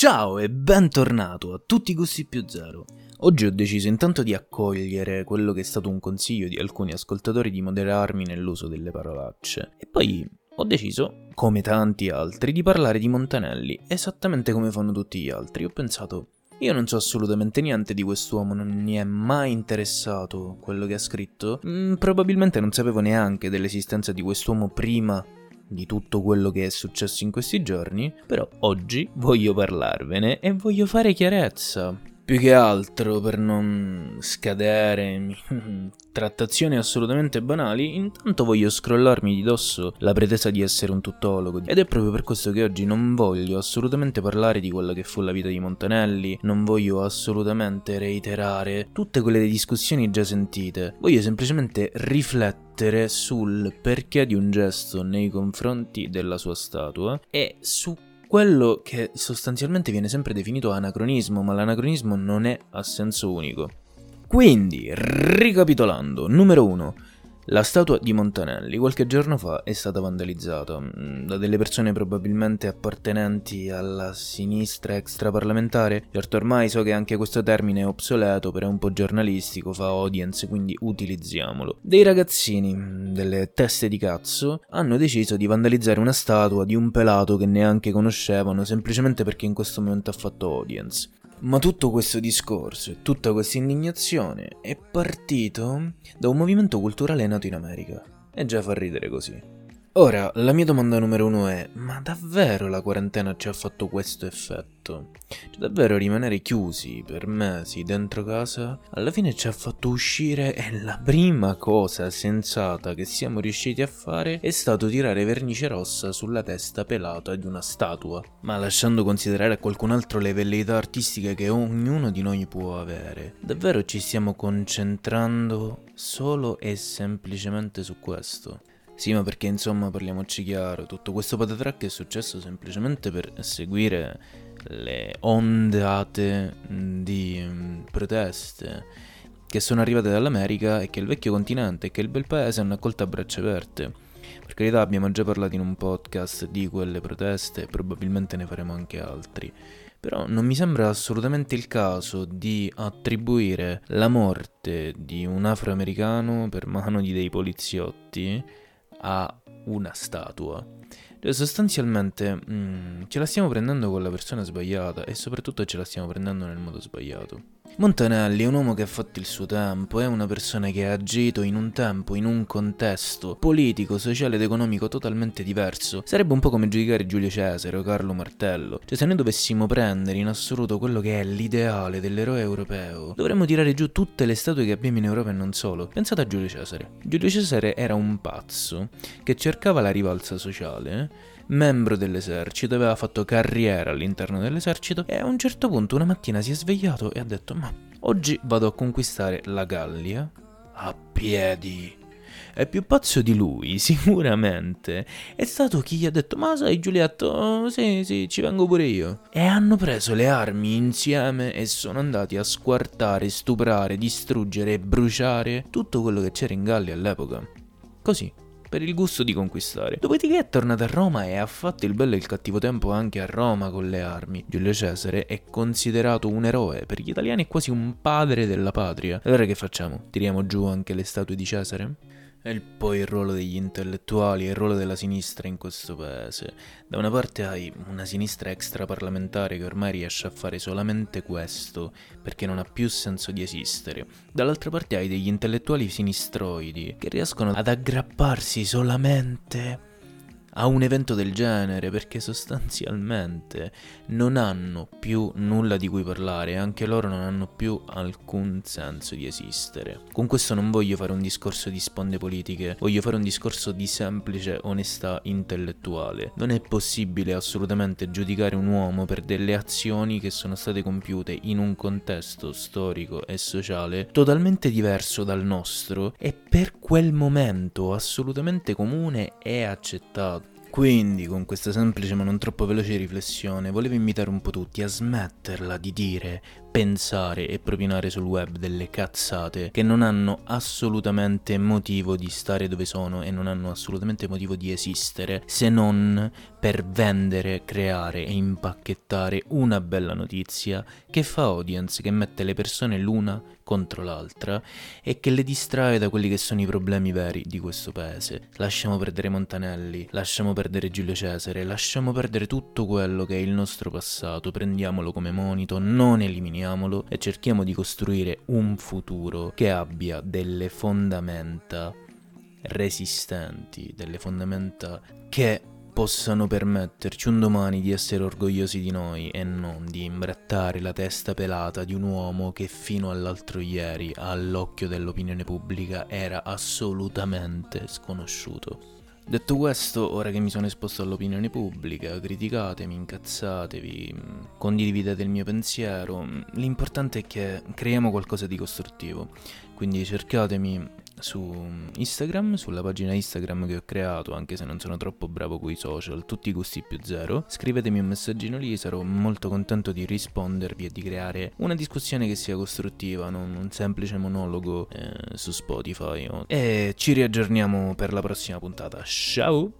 Ciao e bentornato a tutti i gusti più zero. Oggi ho deciso intanto di accogliere quello che è stato un consiglio di alcuni ascoltatori di moderarmi nell'uso delle parolacce. E poi ho deciso, come tanti altri, di parlare di Montanelli, esattamente come fanno tutti gli altri. Ho pensato, io non so assolutamente niente di quest'uomo, non mi è mai interessato quello che ha scritto. Mm, probabilmente non sapevo neanche dell'esistenza di quest'uomo prima di tutto quello che è successo in questi giorni, però oggi voglio parlarvene e voglio fare chiarezza. Più che altro per non scadere in trattazioni assolutamente banali, intanto voglio scrollarmi di dosso la pretesa di essere un tuttologo. Ed è proprio per questo che oggi non voglio assolutamente parlare di quella che fu la vita di Montanelli, non voglio assolutamente reiterare tutte quelle discussioni già sentite. Voglio semplicemente riflettere sul perché di un gesto nei confronti della sua statua e su quello che sostanzialmente viene sempre definito anacronismo, ma l'anacronismo non è a senso unico. Quindi, ricapitolando, numero 1. La statua di Montanelli qualche giorno fa è stata vandalizzata mm, da delle persone probabilmente appartenenti alla sinistra extraparlamentare. Certo ormai so che anche questo termine è obsoleto, però è un po' giornalistico, fa audience, quindi utilizziamolo. Dei ragazzini, mm, delle teste di cazzo, hanno deciso di vandalizzare una statua di un pelato che neanche conoscevano, semplicemente perché in questo momento ha fatto audience. Ma tutto questo discorso e tutta questa indignazione è partito da un movimento culturale nato in America. E già fa ridere così. Ora, la mia domanda numero uno è, ma davvero la quarantena ci ha fatto questo effetto? Cioè, davvero rimanere chiusi per mesi dentro casa alla fine ci ha fatto uscire e la prima cosa sensata che siamo riusciti a fare è stato tirare vernice rossa sulla testa pelata di una statua, ma lasciando considerare a qualcun altro le velleità artistiche che ognuno di noi può avere. Davvero ci stiamo concentrando solo e semplicemente su questo? Sì, ma perché insomma parliamoci chiaro, tutto questo patatrack è successo semplicemente per seguire le ondate di mm, proteste che sono arrivate dall'America e che il vecchio continente e che il bel paese hanno accolto a braccia aperte. Per carità abbiamo già parlato in un podcast di quelle proteste probabilmente ne faremo anche altri. Però non mi sembra assolutamente il caso di attribuire la morte di un afroamericano per mano di dei poliziotti a una statua. Cioè, sostanzialmente mm, ce la stiamo prendendo con la persona sbagliata e soprattutto ce la stiamo prendendo nel modo sbagliato. Montanelli è un uomo che ha fatto il suo tempo, è una persona che ha agito in un tempo, in un contesto politico, sociale ed economico totalmente diverso. Sarebbe un po' come giudicare Giulio Cesare o Carlo Martello. Cioè se noi dovessimo prendere in assoluto quello che è l'ideale dell'eroe europeo, dovremmo tirare giù tutte le statue che abbiamo in Europa e non solo. Pensate a Giulio Cesare. Giulio Cesare era un pazzo che cercava la rivalsa sociale membro dell'esercito, aveva fatto carriera all'interno dell'esercito e a un certo punto una mattina si è svegliato e ha detto ma oggi vado a conquistare la Gallia a piedi. E più pazzo di lui, sicuramente, è stato chi gli ha detto: Ma sai, Giulietto, sì, sì, ci vengo pure io. E hanno preso le armi insieme e sono andati a squartare, stuprare, distruggere e bruciare tutto quello che c'era in Gallia all'epoca. Così, per il gusto di conquistare. Dopodiché è tornato a Roma e ha fatto il bello e il cattivo tempo anche a Roma con le armi. Giulio Cesare è considerato un eroe, per gli italiani è quasi un padre della patria. Allora che facciamo? Tiriamo giù anche le statue di Cesare? E poi il ruolo degli intellettuali e il ruolo della sinistra in questo paese. Da una parte hai una sinistra extraparlamentare che ormai riesce a fare solamente questo, perché non ha più senso di esistere. Dall'altra parte hai degli intellettuali sinistroidi che riescono ad aggrapparsi solamente a un evento del genere perché sostanzialmente non hanno più nulla di cui parlare, anche loro non hanno più alcun senso di esistere. Con questo non voglio fare un discorso di sponde politiche, voglio fare un discorso di semplice onestà intellettuale. Non è possibile assolutamente giudicare un uomo per delle azioni che sono state compiute in un contesto storico e sociale totalmente diverso dal nostro e per quel momento assolutamente comune e accettato. Quindi, con questa semplice ma non troppo veloce riflessione, volevo invitare un po' tutti a smetterla di dire pensare e propinare sul web delle cazzate che non hanno assolutamente motivo di stare dove sono e non hanno assolutamente motivo di esistere se non per vendere, creare e impacchettare una bella notizia che fa audience, che mette le persone l'una contro l'altra e che le distrae da quelli che sono i problemi veri di questo paese. Lasciamo perdere Montanelli, lasciamo perdere Giulio Cesare, lasciamo perdere tutto quello che è il nostro passato, prendiamolo come monito, non eliminiamolo e cerchiamo di costruire un futuro che abbia delle fondamenta resistenti, delle fondamenta che possano permetterci un domani di essere orgogliosi di noi e non di imbrattare la testa pelata di un uomo che fino all'altro ieri all'occhio dell'opinione pubblica era assolutamente sconosciuto. Detto questo, ora che mi sono esposto all'opinione pubblica, criticatemi, incazzatevi, condividete il mio pensiero, l'importante è che creiamo qualcosa di costruttivo. Quindi cercatemi su Instagram, sulla pagina Instagram che ho creato, anche se non sono troppo bravo con i social, tutti i gusti più zero. Scrivetemi un messaggino lì, sarò molto contento di rispondervi e di creare una discussione che sia costruttiva, non un semplice monologo eh, su Spotify. E ci riaggiorniamo per la prossima puntata. Ciao!